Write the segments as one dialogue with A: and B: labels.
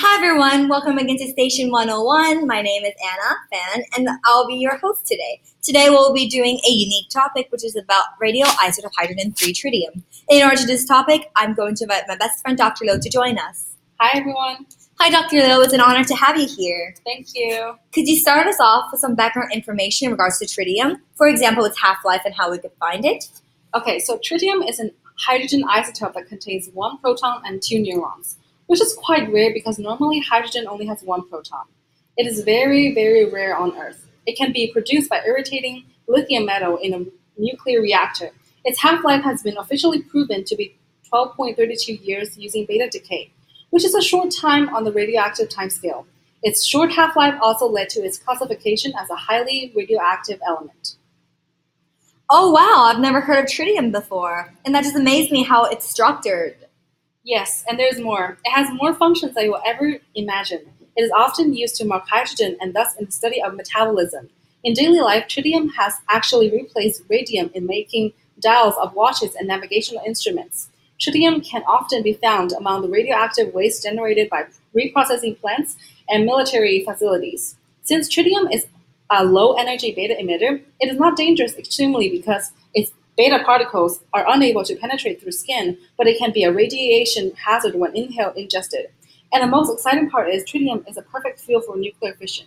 A: Hi everyone, welcome again to Station 101. My name is Anna Fan and I'll be your host today. Today we'll be doing a unique topic which is about radioisotope hydrogen 3 tritium. In order to this topic, I'm going to invite my best friend Dr. Liu to join us.
B: Hi, everyone.
A: Hi Dr. Liu, it's an honor to have you here.
B: Thank you.
A: Could you start us off with some background information in regards to tritium? For example, its half-life and how we could find it?
B: Okay, so tritium is a hydrogen isotope that contains one proton and two neutrons, which is quite rare because normally hydrogen only has one proton. It is very, very rare on Earth. It can be produced by irradiating lithium metal in a nuclear reactor. Its half-life has been officially proven to be 12.32 years using beta decay, which is a short time on the radioactive timescale. Its short half-life also led to its classification as a highly radioactive element.
A: Oh wow, I've never heard of tritium before. And that just amazed me how it's structured.
B: Yes, and there's more. It has more functions than you will ever imagine. It is often used to mark hydrogen and thus in the study of metabolism. In daily life, tritium has actually replaced radium in making dials of watches and navigational instruments. Tritium can often be found among the radioactive waste generated by reprocessing plants and military facilities. Since tritium is a low energy beta emitter, it is not dangerous extremely because its beta particles are unable to penetrate through skin, but it can be a radiation hazard when inhaled ingested. And the most exciting part is tritium is a perfect fuel for nuclear fission.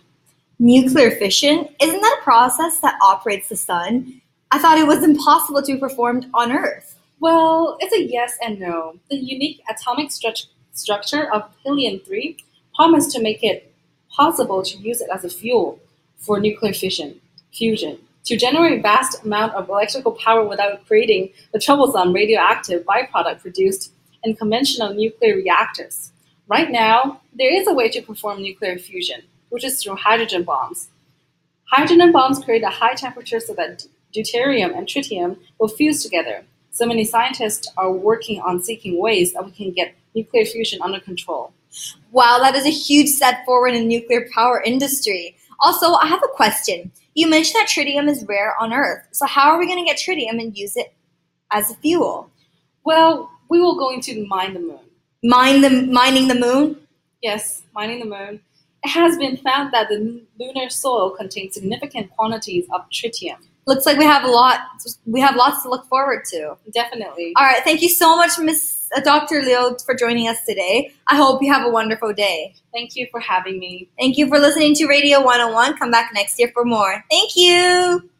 A: Nuclear fission? Isn't that a process that operates the sun? I thought it was impossible to be performed on Earth.
B: Well, it's a yes and no. The unique atomic stru- structure of helium 3 promised to make it possible to use it as a fuel for nuclear fission, fusion, to generate vast amount of electrical power without creating the troublesome radioactive byproduct produced in conventional nuclear reactors. Right now, there is a way to perform nuclear fusion, which is through hydrogen bombs. Hydrogen bombs create a high temperature so that deuterium and tritium will fuse together. So many scientists are working on seeking ways that we can get nuclear fusion under control.
A: Wow, that is a huge step forward in the nuclear power industry. Also, I have a question. You mentioned that tritium is rare on Earth. So how are we going to get tritium and use it as a fuel?
B: Well, we will going to mine the moon.
A: Mine the mining the moon?
B: Yes, mining the moon. It has been found that the lunar soil contains significant quantities of tritium.
A: Looks like we have a lot we have lots to look forward to.
B: Definitely.
A: All right, thank you so much Miss Uh, Dr. Liu for joining us today. I hope you have a wonderful day.
B: Thank you for having me.
A: Thank you for listening to Radio 101. Come back next year for more. Thank you.